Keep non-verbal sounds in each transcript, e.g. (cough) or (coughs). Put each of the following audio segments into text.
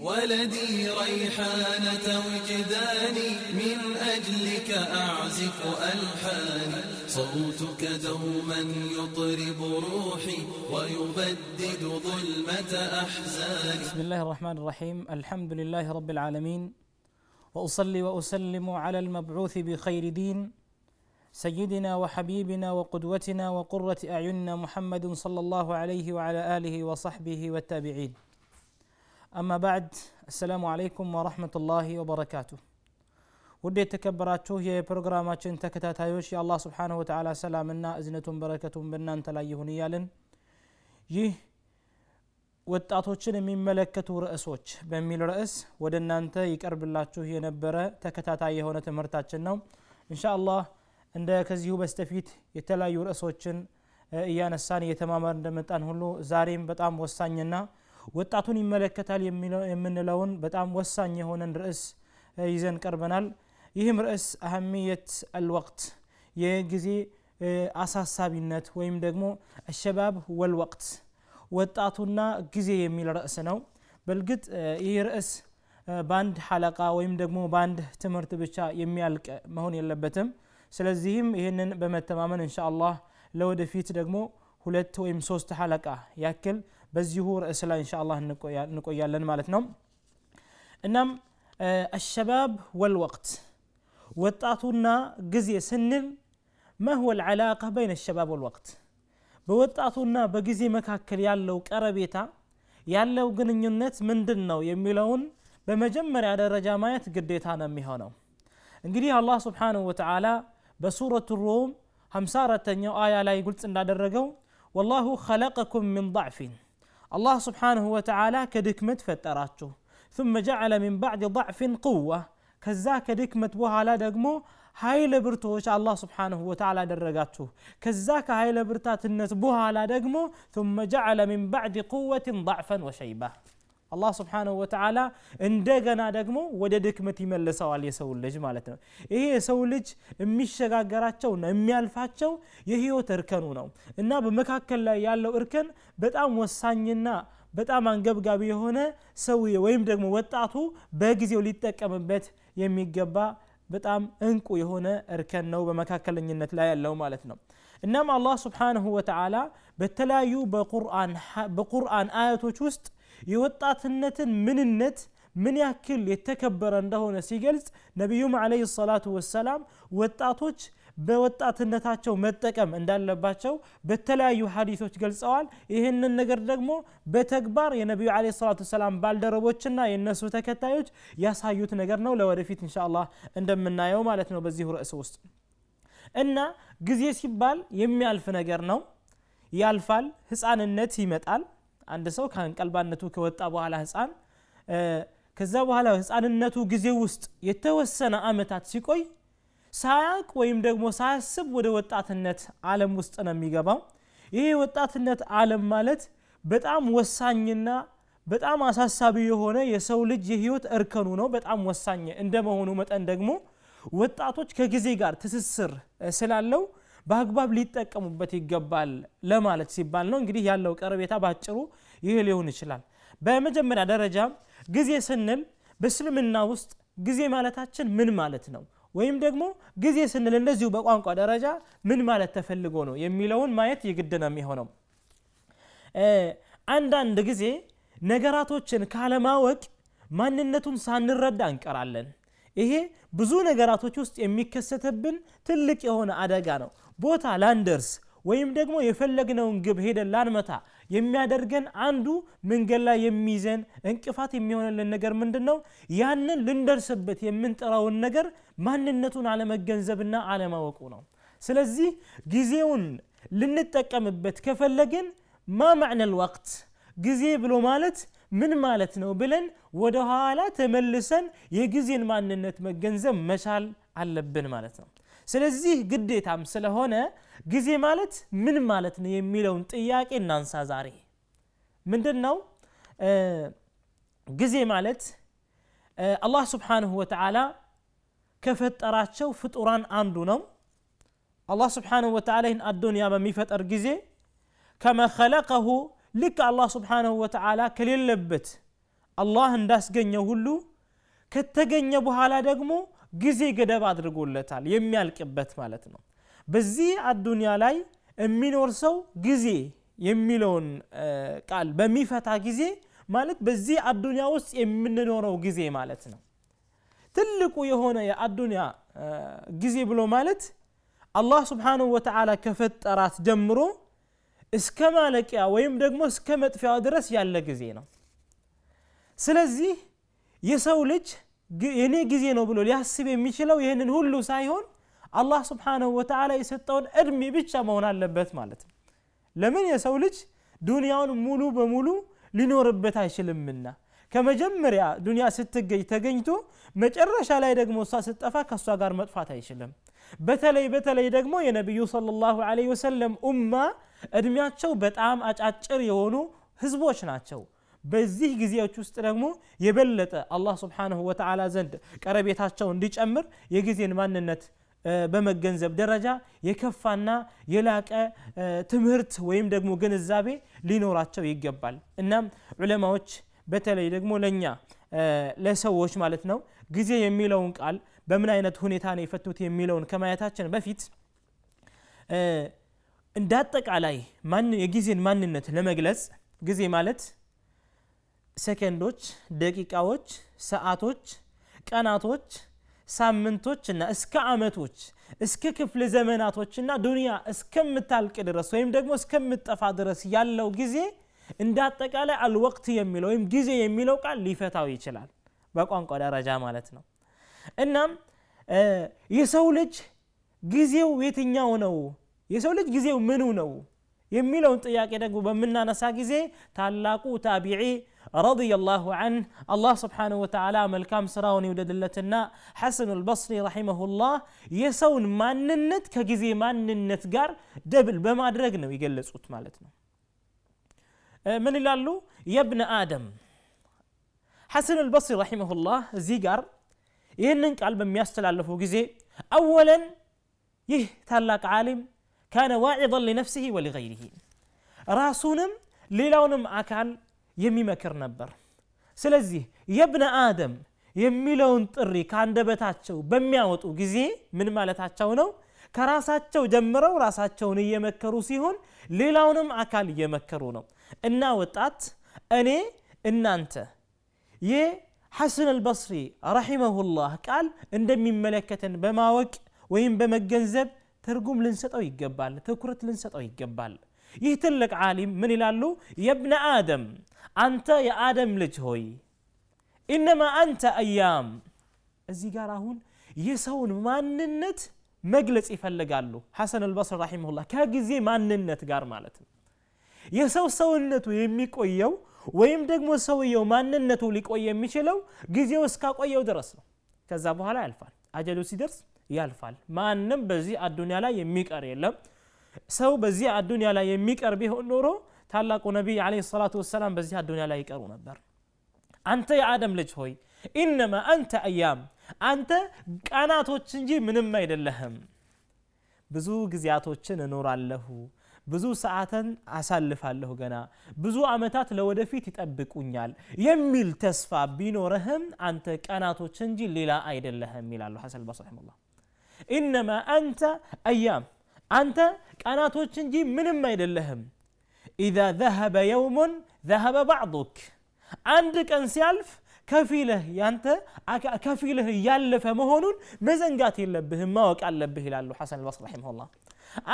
ولدي ريحانة وجداني من أجلك أعزف ألحاني صوتك دوما يطرب روحي ويبدد ظلمة أحزاني. بسم الله الرحمن الرحيم. الحمد لله رب العالمين. وأصلي وأسلم على المبعوث بخير دين. سيدنا وحبيبنا وقدوتنا وقرة أعيننا محمد صلى الله عليه وعلى آله وصحبه والتابعين. አማ ባዕድ አሰላሙ አለይኩም ወረህመቱላሂ ወበረካቱ ውድ የተከበራችሁ የፕሮግራማችን ተከታታዮች የአላህ ስብሓንሁ ወተላ ሰላምና እዝነቱን በረከቱን በእናንተ ላይ ይሁን እያልን ይህ ወጣቶችን የሚመለከቱ ርዕሶች በሚል ርዕስ ወደ እናንተ ይቀርብላችሁ የነበረ ተከታታይ የሆነ ትምህርታችን ነው። እንሻ አላህ እንደ ከዚሁ በስተፊት የተለያዩ ርዕሶችን እያነሳን እየተማመር እንደመጣን ሁሉ ዛሬም በጣም ወሳኝና ወጣቱን ይመለከታል የምንለውን በጣም ወሳኝ የሆነን ርዕስ ይዘን ቀርበናል። ይህም ርዕስ አህሚየት አልወቅት የጊዜ አሳሳቢነት ወይም ደግሞ አሸባብ ወልወቅት ወጣቱና ጊዜ የሚል ርዕስ ነው። በእርግጥ ይህ ርዕስ በአንድ ሐለቃ ወይም ደግሞ በአንድ ትምህርት ብቻ የሚያልቅ መሆን የለበትም። ስለዚህም ይህንን በመተማመን እንሻ ለወደፊት ደግሞ ሁለት ወይም ሶስት ሐለቃ ያክል በዚሁ ርዕስ ላይ እንሻ አላህ እንቆያለን ማለት ነው እናም አሸባብ ወልወቅት ወጣቱና ጊዜ ስንል መህወ ልዓላቀ በይነ አሸባብ ወልወቅት በወጣቱና በጊዜ መካከል ያለው ቀረቤታ ያለው ግንኙነት ምንድን ነው የሚለውን በመጀመሪያ ደረጃ ማየት ግዴታ ነው የሚሆነው እንግዲህ አላህ ስብሓንሁ ወተዓላ በሱረቱ ሮም 54ተኛው አያ ላይ ግልጽ እንዳደረገው ወላሁ ኸለቀኩም ምን ضዕፊን አላህ ስብሓንሁ ወተዓላ ከድክመት ፈጠራችሁ ثم جعل من بعد ضعف قوة ከዛ ከድክመት በኋላ ደግሞ ኃይለ ብርቶች አላህ ስብሓንሁ ወተዓላ አደረጋችሁ ከዛ ከኃይለ ብርታትነት በኋላ ደግሞ ثم جعل من بعد قوة ضعفا وشيبة አላህ ስብሓንሁ ወተዓላ እንደገና ደግሞ ወደ ድክመት ይመልሰዋል የሰው ልጅ ማለት ነው። ይሄ የሰው ልጅ የሚሸጋገራቸውና የሚያልፋቸው የህይወት እርከኑ ነው እና በመካከል ላይ ያለው እርከን በጣም ወሳኝና በጣም አንገብጋቢ የሆነ ሰውዬ ወይም ደግሞ ወጣቱ በጊዜው ሊጠቀምበት የሚገባ በጣም እንቁ የሆነ እርከን ነው በመካከለኝነት ላይ ያለው ማለት ነው። እናም አላህ ስብሓንሁ ወተዓላ በተለያዩ በቁርአን አያቶች ውስጥ የወጣትነትን ምንነት ምን ያክል የተከበረ እንደሆነ ሲገልጽ ነቢዩም አለህ ሰላቱ ወሰላም ወጣቶች በወጣትነታቸው መጠቀም እንዳለባቸው በተለያዩ ሀዲቶች ገልጸዋል። ይህንን ነገር ደግሞ በተግባር የነቢዩ አለ ሰላቱ ወሰላም ባልደረቦችና የእነሱ ተከታዮች ያሳዩት ነገር ነው። ለወደፊት እንሻ አላህ እንደምናየው ማለት ነው በዚሁ ርዕስ ውስጥ። እና ጊዜ ሲባል የሚያልፍ ነገር ነው። ያልፋል ህፃንነት ይመጣል አንድ ሰው ከአንቀልባነቱ ከወጣ በኋላ ህፃን ከዛ በኋላ ህፃንነቱ ጊዜ ውስጥ የተወሰነ አመታት ሲቆይ ሳያቅ ወይም ደግሞ ሳያስብ ወደ ወጣትነት አለም ውስጥ ነው የሚገባው። ይሄ የወጣትነት አለም ማለት በጣም ወሳኝና በጣም አሳሳቢ የሆነ የሰው ልጅ የህይወት እርከኑ ነው። በጣም ወሳኝ እንደመሆኑ መጠን ደግሞ ወጣቶች ከጊዜ ጋር ትስስር ስላለው በአግባብ ሊጠቀሙበት ይገባል ለማለት ሲባል ነው። እንግዲህ ያለው ቀረቤታ ባጭሩ ይህ ሊሆን ይችላል። በመጀመሪያ ደረጃ ጊዜ ስንል በእስልምና ውስጥ ጊዜ ማለታችን ምን ማለት ነው? ወይም ደግሞ ጊዜ ስንል እንደዚሁ በቋንቋ ደረጃ ምን ማለት ተፈልጎ ነው የሚለውን ማየት የግድ ነው የሚሆነው። አንዳንድ ጊዜ ነገራቶችን ካለማወቅ ማንነቱን ሳንረዳ እንቀራለን። ይሄ ብዙ ነገራቶች ውስጥ የሚከሰትብን ትልቅ የሆነ አደጋ ነው ቦታ ላንደርስ ወይም ደግሞ የፈለግነውን ግብ ሄደን ላንመታ የሚያደርገን አንዱ መንገድ ላይ የሚይዘን እንቅፋት የሚሆንልን ነገር ምንድን ነው ያንን ልንደርስበት የምንጠራውን ነገር ማንነቱን አለመገንዘብና አለማወቁ ነው። ስለዚህ ጊዜውን ልንጠቀምበት ከፈለግን ማ ማዕነ ልወቅት ጊዜ ብሎ ማለት ምን ማለት ነው? ብለን ወደ ኋላ ተመልሰን የጊዜን ማንነት መገንዘብ መቻል አለብን ማለት ነው ስለዚህ ግዴታም ስለሆነ ጊዜ ማለት ምን ማለት ነው የሚለውን ጥያቄ እናንሳ ዛሬ። ምንድን ነው ጊዜ ማለት አላህ ስብሓንሁ ወተዓላ ከፈጠራቸው ፍጡራን አንዱ ነው። አላህ ስብሓንሁ ወተዓላ ይህን አዱንያ በሚፈጠር ጊዜ ከመ ኸለቀሁ ልክ አላህ ስብሓንሁ ወተዓላ ከሌለበት አላህ እንዳስገኘው ሁሉ ከተገኘ በኋላ ደግሞ ጊዜ ገደብ አድርጎለታል የሚያልቅበት ማለት ነው። በዚህ አዱንያ ላይ የሚኖር ሰው ጊዜ የሚለውን ቃል በሚፈታ ጊዜ ማለት በዚህ አዱንያ ውስጥ የምንኖረው ጊዜ ማለት ነው። ትልቁ የሆነ የአዱንያ ጊዜ ብሎ ማለት አላህ ስብሓንሁ ወተዓላ ከፈጠራት ጀምሮ እስከ ማለቂያ ወይም ደግሞ እስከ መጥፊያው ድረስ ያለ ጊዜ ነው። ስለዚህ የሰው ልጅ የኔ ጊዜ ነው ብሎ ሊያስብ የሚችለው ይህንን ሁሉ ሳይሆን አላህ ስብሓንሁ ወተዓላ የሰጠውን እድሜ ብቻ መሆን አለበት ማለት ነው። ለምን የሰው ልጅ ዱንያውን ሙሉ በሙሉ ሊኖርበት አይችልምና? ከመጀመሪያ ዱንያ ስትገኝ ተገኝቶ መጨረሻ ላይ ደግሞ እሷ ስትጠፋ ከእሷ ጋር መጥፋት አይችልም። በተለይ በተለይ ደግሞ የነቢዩ ሰለላሁ ዐለይሂ ወሰለም ኡማ እድሜያቸው በጣም አጫጭር የሆኑ ህዝቦች ናቸው በዚህ ጊዜዎች ውስጥ ደግሞ የበለጠ አላህ ስብሓንሁ ወተዓላ ዘንድ ቀረቤታቸው እንዲጨምር የጊዜን ማንነት በመገንዘብ ደረጃ የከፋና የላቀ ትምህርት ወይም ደግሞ ግንዛቤ ሊኖራቸው ይገባል። እናም ዑለማዎች በተለይ ደግሞ ለእኛ ለሰዎች ማለት ነው ጊዜ የሚለውን ቃል በምን አይነት ሁኔታ ነው የፈቱት የሚለውን ከማየታችን በፊት እንደ አጠቃላይ የጊዜን ማንነት ለመግለጽ ጊዜ ማለት ሰከንዶች ደቂቃዎች ሰዓቶች ቀናቶች ሳምንቶች እና እስከ አመቶች እስከ ክፍለ ዘመናቶችና ዱንያ እስከምታልቅ ድረስ ወይም ደግሞ እስከምጠፋ ድረስ ያለው ጊዜ እንደ አጠቃላይ አልወቅት የሚለው ወይም ጊዜ የሚለው ቃል ሊፈታው ይችላል። በቋንቋ ደረጃ ማለት ነው። እናም የሰው ልጅ ጊዜው የትኛው ነው? የሰው ልጅ ጊዜው ምኑ ነው? የሚለውን ጥያቄ ደግሞ በምናነሳ ጊዜ ታላቁ ታቢዒ رضي الله عنه አላህ سبحانه وتعالى መልካም ስራውን ይውደድለትና ሐሰኑል በስሪ رحمه الله የሰውን ማንነት ከጊዜ ማንነት ጋር double በማድረግ ነው የገለጹት ማለት ነው ምን ይላሉ يا ابن آدم ሐሰን አልበስሪ رحمه الله እዚህ ጋር ይህንን ቃል በሚያስተላልፉ ጊዜ أولا ይህ ታላቅ ዓሊም كان واعظا لنفسه ولغيره ራሱንም ሌላውንም አካል የሚመክር ነበር። ስለዚህ የብነ አደም የሚለውን ጥሪ ከአንደበታቸው በሚያወጡ ጊዜ ምን ማለታቸው ነው? ከራሳቸው ጀምረው ራሳቸውን እየመከሩ ሲሆን ሌላውንም አካል እየመከሩ ነው። እና ወጣት እኔ እናንተ። የሐሰን አልበስሪ ረሒመሁላህ ቃል እንደሚመለከተን በማወቅ ወይም በመገንዘብ ትርጉም ልንሰጠው ይገባል ትኩረት ልንሰጠው ይገባል ይህ ትልቅ ዓሊም ምን ይላሉ? የብነ አደም አንተ የአደም ልጅ ሆይ ኢነማ አንተ አያም። እዚህ ጋር አሁን የሰውን ማንነት መግለጽ ይፈልጋሉ ሐሰን አልበስር ረሒመሁላህ ከጊዜ ማንነት ጋር ማለት ነው። የሰው ሰውነቱ የሚቆየው ወይም ደግሞ ሰውየው ማንነቱ ሊቆይ የሚችለው ጊዜው እስካቆየው ድረስ ነው። ከዛ በኋላ ያልፋል አጀሉ ሲደርስ ያልፋል። ማንም በዚህ አዱኒያ ላይ የሚቀር የለም ሰው በዚህ አዱኒያ ላይ የሚቀር ቢሆን ኖሮ ታላቁ ነቢይ አለ ሰላቱ ወሰላም በዚህ አዱኒያ ላይ ይቀሩ ነበር። አንተ የአደም ልጅ ሆይ ኢነማ አንተ አያም አንተ ቀናቶች እንጂ ምንም አይደለህም። ብዙ ጊዜያቶችን እኖራለሁ ብዙ ሰዓትን አሳልፋለሁ ገና ብዙ አመታት ለወደፊት ይጠብቁኛል የሚል ተስፋ ቢኖረህም አንተ ቀናቶች እንጂ ሌላ አይደለህም ይላሉ ሐሰን በስ ረሒመሁላ ኢነማ አንተ አያም አንተ ቀናቶች እንጂ ምንም አይደለህም ኢዛ ዘሀበ የውሙን ዘሀበ ባዕዱክ አንድ ቀን ሲያልፍ ከፊልህ ያንተ ከፊልህ እያለፈ መሆኑን መዘንጋት የለብህም ማወቅ አለብህ ይላሉ ሐሰን አልበስር ረሒመሁላህ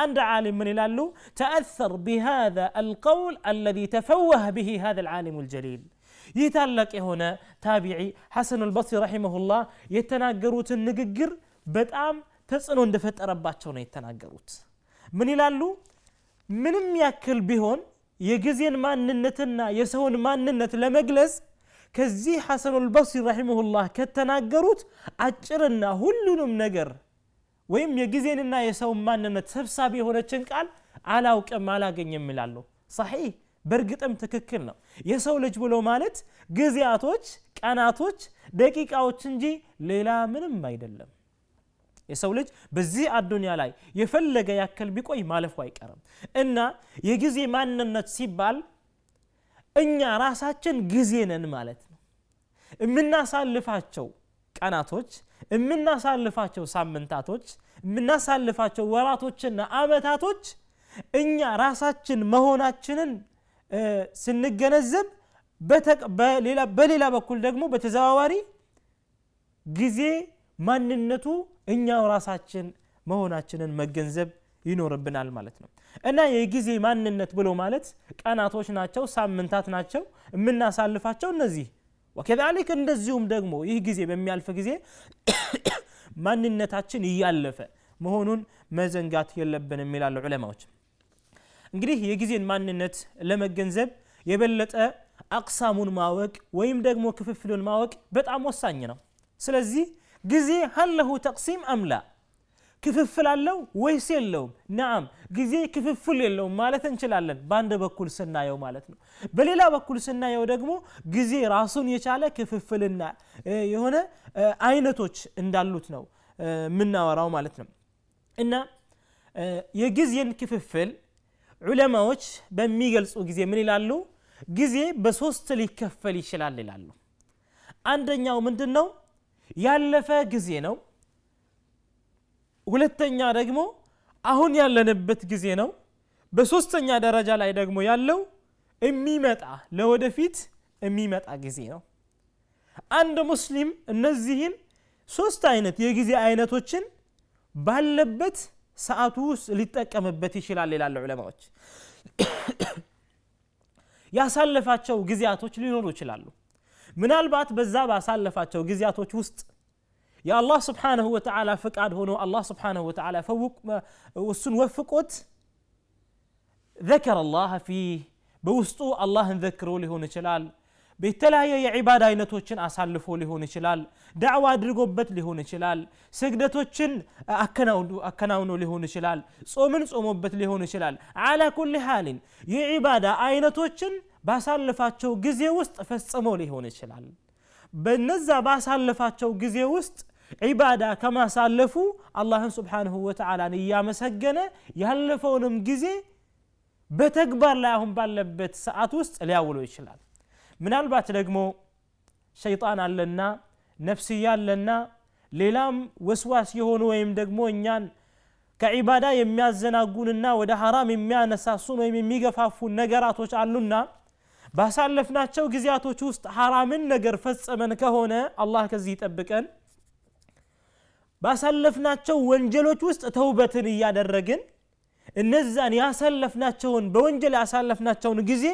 عند عالم من يلالو تأثر بهذا القول الذي تفوه به هذا العالم الجليل يتعلق هنا تابعي حسن البصري رحمه الله يتناقروت النققر በጣም ተጽዕኖ እንደፈጠረባቸው ነው የተናገሩት ምን ይላሉ? ምንም ያክል ቢሆን የጊዜን ማንነትና የሰውን ማንነት ለመግለጽ ከዚህ ሐሰኑ ልበስሪ ረሒመሁላህ ከተናገሩት አጭርና ሁሉንም ነገር ወይም የጊዜንና የሰውን ማንነት ሰብሳቢ የሆነችን ቃል አላውቅም አላገኝም ይላሉ። ሰሒህ በእርግጥም ትክክል ነው። የሰው ልጅ ብሎ ማለት ጊዜያቶች ቀናቶች ደቂቃዎች እንጂ ሌላ ምንም አይደለም የሰው ልጅ በዚህ አዱኒያ ላይ የፈለገ ያክል ቢቆይ ማለፉ አይቀርም። እና የጊዜ ማንነት ሲባል እኛ ራሳችን ጊዜ ነን ማለት ነው። የምናሳልፋቸው ቀናቶች የምናሳልፋቸው ሳምንታቶች የምናሳልፋቸው ወራቶችና አመታቶች እኛ ራሳችን መሆናችንን ስንገነዘብ በሌላ በኩል ደግሞ በተዘዋዋሪ ጊዜ ማንነቱ እኛው ራሳችን መሆናችንን መገንዘብ ይኖርብናል ማለት ነው። እና የጊዜ ማንነት ብሎ ማለት ቀናቶች ናቸው ሳምንታት ናቸው የምናሳልፋቸው እነዚህ። ወከዛሊክ እንደዚሁም ደግሞ ይህ ጊዜ በሚያልፍ ጊዜ (coughs) ማንነታችን እያለፈ መሆኑን መዘንጋት የለብንም ይላሉ ዑለማዎች። እንግዲህ የጊዜን ማንነት ለመገንዘብ የበለጠ አቅሳሙን ማወቅ ወይም ደግሞ ክፍፍሉን ማወቅ በጣም ወሳኝ ነው። ስለዚህ ጊዜ ሀለሁ ተቅሲም አምላ ክፍፍል አለው ወይስ የለውም? ናም ጊዜ ክፍፍል የለውም ማለት እንችላለን በአንድ በኩል ስናየው ማለት ነው። በሌላ በኩል ስናየው ደግሞ ጊዜ ራሱን የቻለ ክፍፍልና የሆነ አይነቶች እንዳሉት ነው የምናወራው ማለት ነው። እና የጊዜን ክፍፍል ዑለማዎች በሚገልጹ ጊዜ ምን ይላሉ? ጊዜ በሶስት ሊከፈል ይችላል ይላሉ። አንደኛው ምንድን ነው ያለፈ ጊዜ ነው። ሁለተኛ ደግሞ አሁን ያለንበት ጊዜ ነው። በሶስተኛ ደረጃ ላይ ደግሞ ያለው የሚመጣ ለወደፊት የሚመጣ ጊዜ ነው። አንድ ሙስሊም እነዚህን ሶስት አይነት የጊዜ አይነቶችን ባለበት ሰዓቱ ውስጥ ሊጠቀምበት ይችላል ይላሉ ዑለማዎች። ያሳለፋቸው ጊዜያቶች ሊኖሩ ይችላሉ ምናልባት በዛ ባሳለፋቸው ጊዜያቶች ውስጥ የአላህ ስብሓንሁ ወተዓላ ፍቃድ ሆኖ አላህ ስብሓንሁ ወተዓላ እሱን ወፍቆት ذكر الله فيه በውስጡ አላህን ዘክሮ ሊሆን ይችላል በተለያየ የዒባዳ አይነቶችን አሳልፎ ሊሆን ይችላል ዳዕዋ አድርጎበት ሊሆን ይችላል ስግደቶችን አከናውኖ ሊሆን ይችላል ጾምን ጾሞበት ሊሆን ይችላል አላ ኩል ሓልን የዒባዳ አይነቶችን ባሳልፋቸው ጊዜ ውስጥ ፈጽሞ ሊሆን ይችላል። በነዛ ባሳለፋቸው ጊዜ ውስጥ ዒባዳ ከማሳለፉ አላህን ስብሓንሁ ወተዓላን እያመሰገነ ያለፈውንም ጊዜ በተግባር ላይ አሁን ባለበት ሰዓት ውስጥ ሊያውሎ ይችላል። ምናልባት ደግሞ ሸይጣን አለና ነፍስያ አለና ሌላም ወስዋስ የሆኑ ወይም ደግሞ እኛን ከዒባዳ የሚያዘናጉንና ወደ ሐራም የሚያነሳሱን ወይም የሚገፋፉን ነገራቶች አሉና ባሳለፍናቸው ጊዜያቶች ውስጥ ሐራምን ነገር ፈጸመን ከሆነ አላህ ከዚህ ይጠብቀን። ባሳለፍናቸው ወንጀሎች ውስጥ ተውበትን እያደረግን እነዛን ያሳለፍናቸውን በወንጀል ያሳለፍናቸውን ጊዜ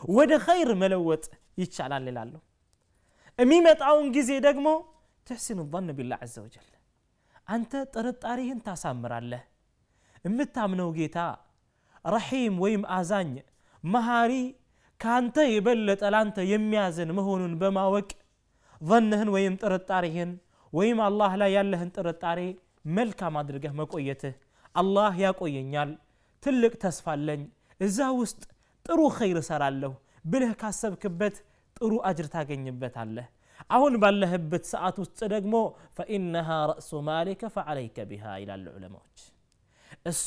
ወደ خير መለወጥ ይቻላል ይላሉ። የሚመጣውን ጊዜ ደግሞ تحسن الظن بالله عز وجل አንተ ጥርጣሬህን ታሳምራለህ። የምታምነው ጌታ رحيم ወይም አዛኝ መሃሪ ከአንተ የበለጠ ላንተ የሚያዝን መሆኑን በማወቅ ظንህን ወይም ጥርጣሬህን ወይም አላህ ላይ ያለህን ጥርጣሬ መልካም አድርገህ መቆየትህ አላህ ያቆየኛል። ትልቅ ተስፋ አለኝ። እዛ ውስጥ ጥሩ ኸይር እሰራለሁ ብለህ ካሰብክበት ጥሩ አጅር ታገኝበታለህ። አሁን ባለህበት ሰዓት ውስጥ ደግሞ ፈኢነሃ ረእሱ ማሊከ ፈዓለይከ ቢሃ ይላሉ ዑለማዎች። እሷ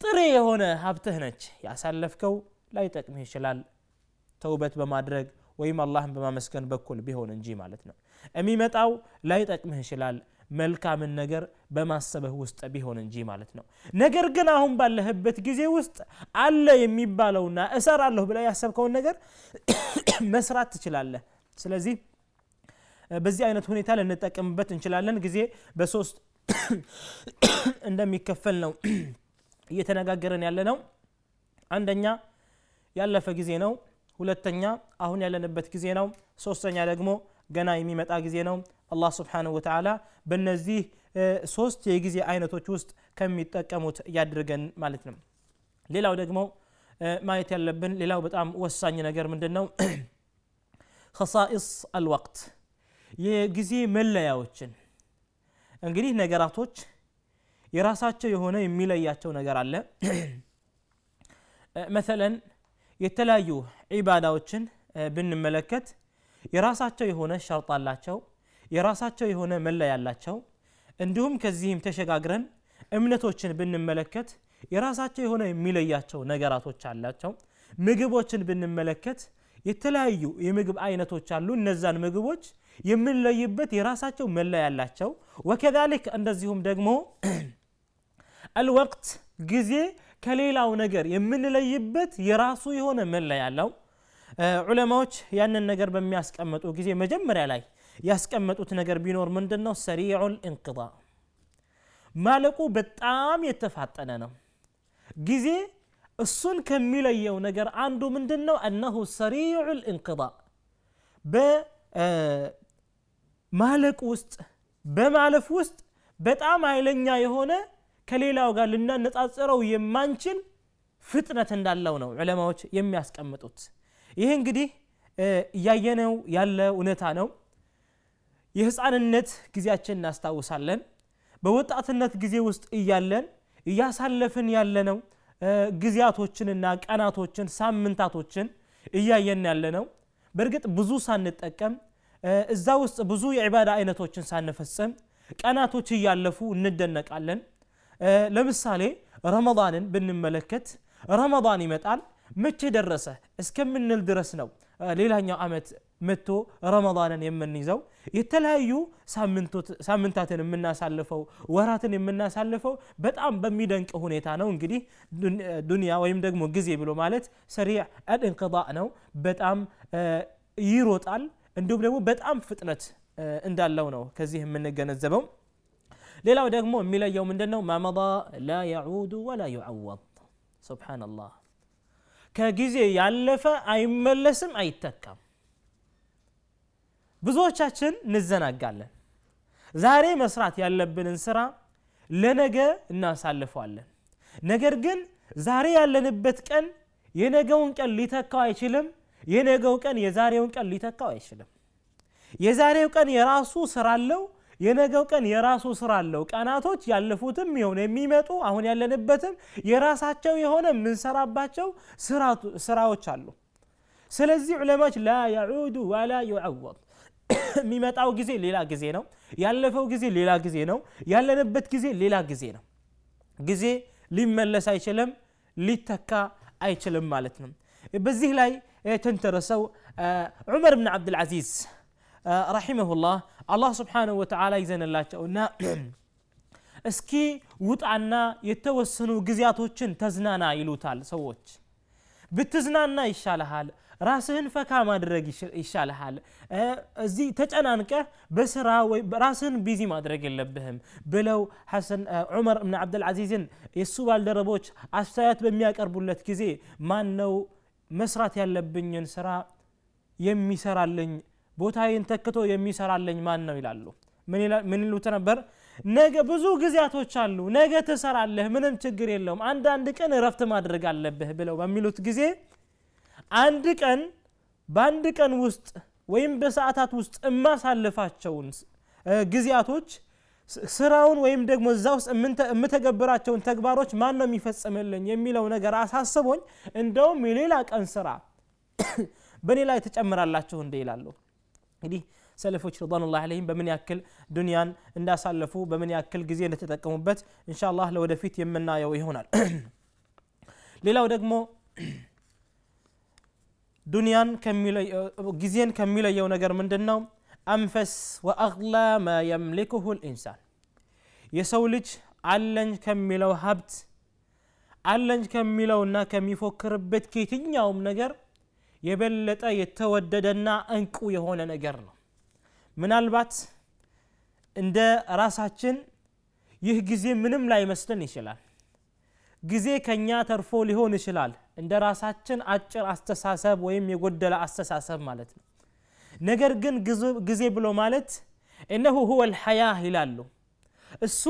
ጥሬ የሆነ ሀብትህ ነች። ያሳለፍከው ላይጠቅምህ ይችላል ተውበት በማድረግ ወይም አላህን በማመስገን በኩል ቢሆን እንጂ ማለት ነው። የሚመጣው ላይጠቅምህ ይችላል መልካምን ነገር በማሰብህ ውስጥ ቢሆን እንጂ ማለት ነው። ነገር ግን አሁን ባለህበት ጊዜ ውስጥ አለ የሚባለውና እሰራለሁ ብላ ያሰብከውን ነገር (coughs) መስራት ትችላለህ። ስለዚህ በዚህ አይነት ሁኔታ ልንጠቀምበት እንችላለን። ጊዜ በሶስት (coughs) እንደሚከፈል ነው (coughs) እየተነጋገረን ያለ ነው አንደኛ ያለፈ ጊዜ ነው ሁለተኛ አሁን ያለንበት ጊዜ ነው። ሶስተኛ ደግሞ ገና የሚመጣ ጊዜ ነው። አላህ ስብሓንሁ ወተዓላ በእነዚህ ሶስት የጊዜ አይነቶች ውስጥ ከሚጠቀሙት እያድርገን ማለት ነው። ሌላው ደግሞ ማየት ያለብን ሌላው በጣም ወሳኝ ነገር ምንድን ነው ከሳኢስ አልወቅት የጊዜ መለያዎችን። እንግዲህ ነገራቶች የራሳቸው የሆነ የሚለያቸው ነገር አለ። (clears throat) መሰለን የተለያዩ ዒባዳዎችን ብንመለከት የራሳቸው የሆነ ሸርጥ አላቸው የራሳቸው የሆነ መለያ አላቸው። እንዲሁም ከዚህም ተሸጋግረን እምነቶችን ብንመለከት የራሳቸው የሆነ የሚለያቸው ነገራቶች አላቸው። ምግቦችን ብንመለከት የተለያዩ የምግብ አይነቶች አሉ። እነዛን ምግቦች የምንለይበት የራሳቸው መለያ ያላቸው ወከዛሊክ እንደዚሁም ደግሞ (clears throat) አልወቅት ጊዜ ከሌላው ነገር የምንለይበት የራሱ የሆነ መለያ ያለው ዑለማዎች ያንን ነገር በሚያስቀምጡ ጊዜ መጀመሪያ ላይ ያስቀመጡት ነገር ቢኖር ምንድን ነው ሰሪዑል እንቅዳ። ማለቁ በጣም የተፋጠነ ነው። ጊዜ እሱን ከሚለየው ነገር አንዱ ምንድን ነው እነሁ ሰሪዑል እንቅዳ። በማለቅ ውስጥ በማለፍ ውስጥ በጣም ኃይለኛ የሆነ ከሌላው ጋር ልናነጻጽረው የማንችል ፍጥነት እንዳለው ነው ዑለማዎች የሚያስቀምጡት። ይህ እንግዲህ እያየነው ያለ እውነታ ነው። የህፃንነት ጊዜያችን እናስታውሳለን። በወጣትነት ጊዜ ውስጥ እያለን እያሳለፍን ያለነው ጊዜያቶችንና ቀናቶችን ሳምንታቶችን እያየን ያለ ነው በእርግጥ ብዙ ሳንጠቀም እዛ ውስጥ ብዙ የዒባዳ አይነቶችን ሳንፈጽም ቀናቶች እያለፉ እንደነቃለን ለምሳሌ ረመዳንን ብንመለከት ረመዳን ይመጣል መቼ ደረሰ እስከምንል ድረስ ነው ሌላኛው ዓመት መጥቶ ረመዳንን የምንይዘው። የተለያዩ ሳምንታትን የምናሳልፈው ወራትን የምናሳልፈው በጣም በሚደንቅ ሁኔታ ነው። እንግዲህ ዱንያ ወይም ደግሞ ጊዜ ብሎ ማለት ሰሪዕ አልእንቅዳ ነው። በጣም ይሮጣል እንዲሁም ደግሞ በጣም ፍጥነት እንዳለው ነው ከዚህ የምንገነዘበው ሌላው ደግሞ የሚለየው ምንድን ነው ማመዳ ላ የዑዱ ወላ ዩዓወድ ስብሓንላህ ከጊዜ ያለፈ አይመለስም አይተካም። ብዙዎቻችን እንዘናጋለን። ዛሬ መስራት ያለብንን ስራ ለነገ እናሳልፈዋለን። ነገር ግን ዛሬ ያለንበት ቀን የነገውን ቀን ሊተካው አይችልም የነገው ቀን የዛሬውን ቀን ሊተካው አይችልም። የዛሬው ቀን የራሱ ስራ አለው የነገው ቀን የራሱ ስራ አለው። ቀናቶች ያለፉትም የሆነ የሚመጡ አሁን ያለንበትም የራሳቸው የሆነ የምንሰራባቸው ስራዎች አሉ። ስለዚህ ዑለማዎች ላ የዑዱ ወላ ዩዐወድ የሚመጣው ጊዜ ሌላ ጊዜ ነው። ያለፈው ጊዜ ሌላ ጊዜ ነው። ያለንበት ጊዜ ሌላ ጊዜ ነው። ጊዜ ሊመለስ አይችልም ሊተካ አይችልም ማለት ነው። በዚህ ላይ ተንተረሰው ዑመር ብን ዓብድልዓዚዝ ረሒመሁላህ አላህ ስብሓንሁ ወተዓላ ይዘንላቸውና (clears throat) እስኪ ውጣና የተወሰኑ ጊዜያቶችን ተዝናና ይሉታል ሰዎች። ብትዝናና ይሻልሃል ራስህን ፈካ ማድረግ ይሻልሃል። እዚህ ተጨናንቀህ በስራ ራስህን ቢዚ ማድረግ የለብህም ብለው ሐሰን ዑመር እብን ዓብድልዓዚዝን የእሱ ባልደረቦች አስተያየት በሚያቀርቡለት ጊዜ ማን ነው መስራት ያለብኝን ስራ የሚሰራልኝ ቦታዬን ተክቶ የሚሰራልኝ ማን ነው ይላሉ። ምን ይሉት ነበር? ነገ ብዙ ጊዜያቶች አሉ ነገ ትሰራለህ ምንም ችግር የለውም አንዳንድ ቀን እረፍት ማድረግ አለብህ ብለው በሚሉት ጊዜ አንድ ቀን በአንድ ቀን ውስጥ ወይም በሰዓታት ውስጥ የማሳልፋቸውን ጊዜያቶች ስራውን ወይም ደግሞ እዛ ውስጥ የምተገብራቸውን ተግባሮች ማን ነው የሚፈጽምልኝ የሚለው ነገር አሳስቦኝ እንደውም የሌላ ቀን ስራ (coughs) በእኔ ላይ ትጨምራላችሁ እንደ ይላሉ እንግዲህ ሰለፎች ረضዋኑላህ አለይህም በምን ያክል ዱንያን እንዳሳለፉ በምን ያክል ጊዜ እንደተጠቀሙበት እንሻ አላህ ለወደፊት የምናየው ይሆናል። (clears throat) ሌላው ደግሞ (clears throat) ዱንያን ጊዜን ከሚለየው ነገር ምንድን ነው አንፈስ ወአግላ ማ የምሊክሁ ልኢንሳን። የሰው ልጅ አለኝ ከሚለው ሀብት አለኝ ከሚለውና ከሚፎክርበት ከየትኛውም ነገር የበለጠ የተወደደና እንቁ የሆነ ነገር ነው። ምናልባት እንደ ራሳችን ይህ ጊዜ ምንም ላይመስለን ይችላል። ጊዜ ከኛ ተርፎ ሊሆን ይችላል እንደ ራሳችን አጭር አስተሳሰብ ወይም የጎደለ አስተሳሰብ ማለት ነው። ነገር ግን ጊዜ ብሎ ማለት እነሁ ሁወ ልሐያህ ይላሉ። እሱ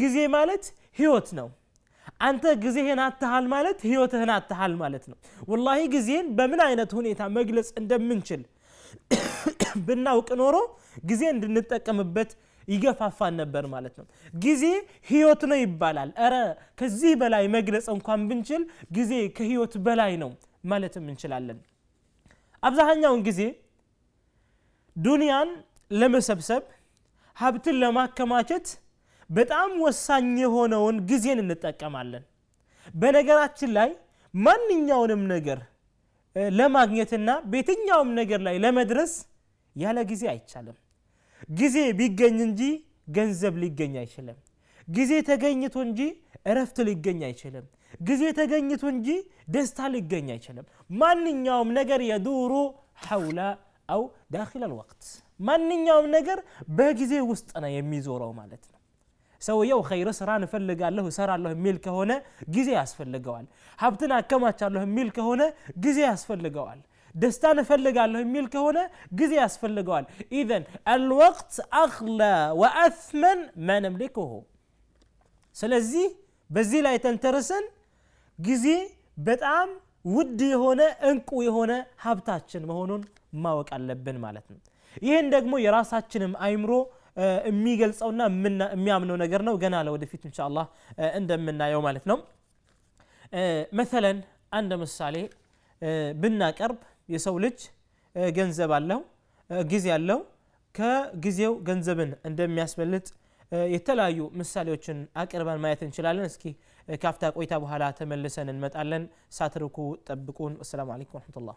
ጊዜ ማለት ህይወት ነው አንተ ጊዜህን አትሃል ማለት ህይወትህን አትሃል ማለት ነው። ወላሂ ጊዜን በምን አይነት ሁኔታ መግለጽ እንደምንችል (coughs) ብናውቅ ኖሮ ጊዜ እንድንጠቀምበት ይገፋፋን ነበር ማለት ነው። ጊዜ ህይወት ነው ይባላል። እረ ከዚህ በላይ መግለጽ እንኳን ብንችል ጊዜ ከህይወት በላይ ነው ማለትም እንችላለን። አብዛኛውን ጊዜ ዱንያን ለመሰብሰብ ሀብትን ለማከማቸት በጣም ወሳኝ የሆነውን ጊዜን እንጠቀማለን። በነገራችን ላይ ማንኛውንም ነገር ለማግኘትና በየትኛውም ነገር ላይ ለመድረስ ያለ ጊዜ አይቻልም። ጊዜ ቢገኝ እንጂ ገንዘብ ሊገኝ አይችልም። ጊዜ ተገኝቶ እንጂ እረፍት ሊገኝ አይችልም። ጊዜ ተገኝቶ እንጂ ደስታ ሊገኝ አይችልም። ማንኛውም ነገር የዱሩ ሐውላ አው ዳኪል አልወቅት ማንኛውም ነገር በጊዜ ውስጥ ነው የሚዞረው ማለት ነው ሰውየው ኸይር ስራን እፈልጋለሁ እሰራለሁ የሚል ከሆነ ጊዜ ያስፈልገዋል። ሀብትን አከማቻለሁ የሚል ከሆነ ጊዜ ያስፈልገዋል። ደስታን እፈልጋለሁ የሚል ከሆነ ጊዜ ያስፈልገዋል። ኢዘን አልወቅት አክላ ወአትመን ማ ነምሊክሁ ስለዚህ በዚህ ላይ ተንተርሰን ጊዜ በጣም ውድ የሆነ እንቁ የሆነ ሀብታችን መሆኑን ማወቅ አለብን ማለት ነው። ይህን ደግሞ የራሳችንም አይምሮ የሚገልጸውና የሚያምነው ነገር ነው። ገና ለወደፊት እንሻ አላህ እንደምናየው ማለት ነው። መተለን አንድ ምሳሌ ብናቀርብ የሰው ልጅ ገንዘብ አለው ጊዜ አለው። ከጊዜው ገንዘብን እንደሚያስበልጥ የተለያዩ ምሳሌዎችን አቅርበን ማየት እንችላለን። እስኪ ካፍታ ቆይታ በኋላ ተመልሰን እንመጣለን። ሳትርኩ ጠብቁን። አሰላሙ አለይኩም ወረሕመቱላህ